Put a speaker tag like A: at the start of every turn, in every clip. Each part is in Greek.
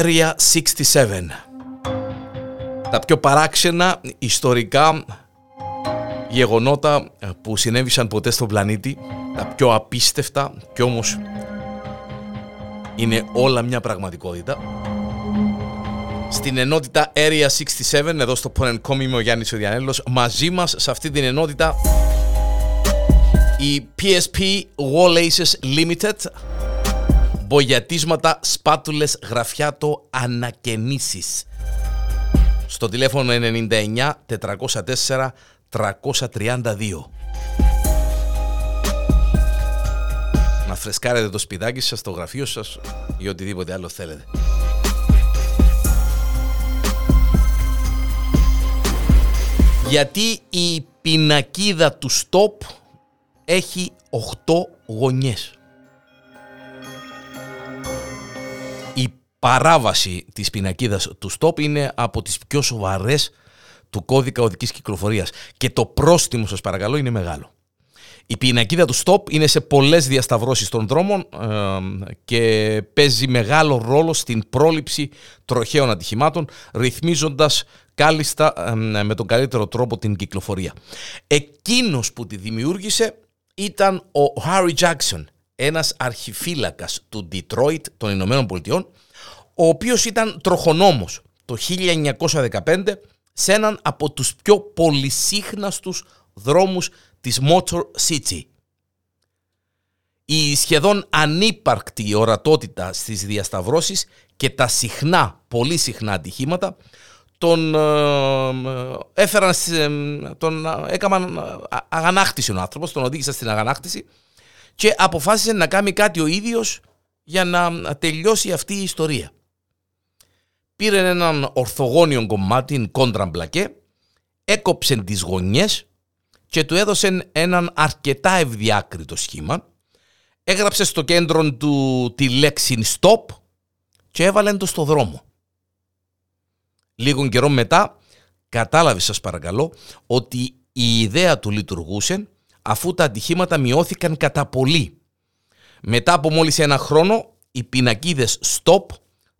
A: Area 67. Τα πιο παράξενα ιστορικά γεγονότα που συνέβησαν ποτέ στον πλανήτη, τα πιο απίστευτα και όμως είναι όλα μια πραγματικότητα. Στην ενότητα Area 67, εδώ στο Porn.com είμαι ο Γιάννης ο Διανέλος, μαζί μας σε αυτή την ενότητα η PSP Wall Aces Limited Μπογιατίσματα, σπάτουλες, γραφιάτο, ανακαινήσεις. Στο τηλέφωνο 99 404 332 Να φρεσκάρετε το σπιτάκι σας, το γραφείο σας ή οτιδήποτε άλλο θέλετε. Γιατί η πινακίδα του stop έχει 8 γωνιές. Παράβαση της πινακίδας του stop είναι από τις πιο σοβαρές του κώδικα οδικής κυκλοφορίας και το πρόστιμο σας παρακαλώ είναι μεγάλο. Η πινακίδα του stop είναι σε πολλές διασταυρώσεις των δρόμων και παίζει μεγάλο ρόλο στην πρόληψη τροχαίων ατυχημάτων, ρυθμίζοντας κάλλιστα με τον καλύτερο τρόπο την κυκλοφορία. Εκείνος που τη δημιούργησε ήταν ο Harry Jackson, ένας αρχιφύλακας του Detroit των Ηνωμένων Πολιτειών, ο οποίος ήταν τροχονόμος το 1915 σε έναν από τους πιο πολυσύχναστους δρόμους της Motor City. Η σχεδόν ανύπαρκτη ορατότητα στις διασταυρώσεις και τα συχνά, πολύ συχνά ατυχήματα τον ε, έφεραν, τον έκαναν αγανάκτηση ο άνθρωπος, τον οδήγησαν στην αγανάκτηση και αποφάσισε να κάνει κάτι ο ίδιος για να τελειώσει αυτή η ιστορία. Πήρε έναν ορθογώνιο κομμάτι, κόντρα μπλακέ, έκοψε τις γωνιές και του έδωσε έναν αρκετά ευδιάκριτο σχήμα, έγραψε στο κέντρο του τη λέξη stop και έβαλε το στο δρόμο. Λίγο καιρό μετά κατάλαβε σας παρακαλώ ότι η ιδέα του λειτουργούσε αφού τα ατυχήματα μειώθηκαν κατά πολύ. Μετά από μόλις ένα χρόνο οι πινακίδες stop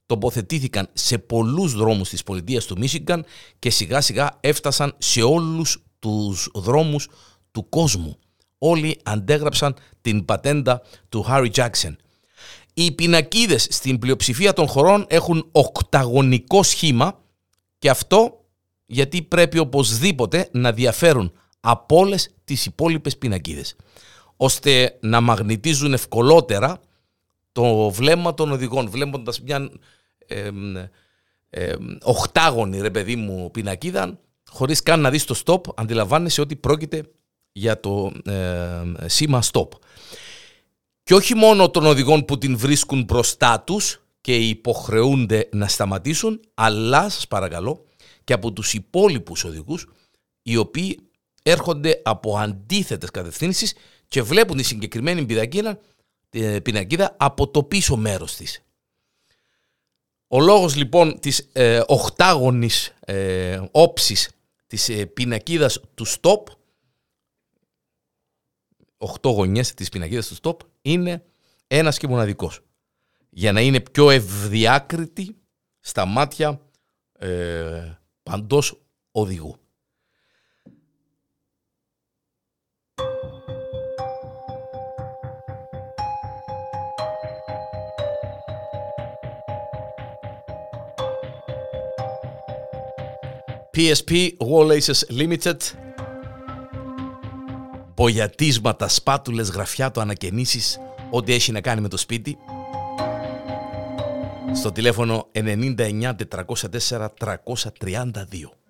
A: τοποθετήθηκαν σε πολλούς δρόμους της πολιτείας του Μίσιγκαν και σιγά σιγά έφτασαν σε όλους τους δρόμους του κόσμου. Όλοι αντέγραψαν την πατέντα του Harry Jackson. Οι πινακίδες στην πλειοψηφία των χωρών έχουν οκταγωνικό σχήμα και αυτό γιατί πρέπει οπωσδήποτε να διαφέρουν από όλες τις υπόλοιπες πινακίδες ώστε να μαγνητίζουν ευκολότερα το βλέμμα των οδηγών βλέποντας μια ε, ε, οχτάγωνη ρε παιδί μου πινακίδα χωρίς καν να δεις το stop αντιλαμβάνεσαι ότι πρόκειται για το ε, σήμα stop. Και όχι μόνο των οδηγών που την βρίσκουν μπροστά τους και υποχρεούνται να σταματήσουν, αλλά σας παρακαλώ και από τους υπόλοιπους οδηγούς οι οποίοι έρχονται από αντίθετες κατευθύνσεις και βλέπουν τη συγκεκριμένη πινακίδα, πινακίδα από το πίσω μέρος της. Ο λόγος λοιπόν της ε, οχτάγωνης ε, όψης της ε, πινακίδας του stop, οχτώ γωνιές της πινακίδας του stop, είναι ένας και μοναδικός για να είναι πιο ευδιάκριτη στα μάτια ε, παντός οδηγού. PSP Wall Aces Limited Μπογιατίσματα, σπάτουλες, γραφιάτο, ανακαινήσεις Ό,τι έχει να κάνει με το σπίτι στο τηλέφωνο 99 404 332.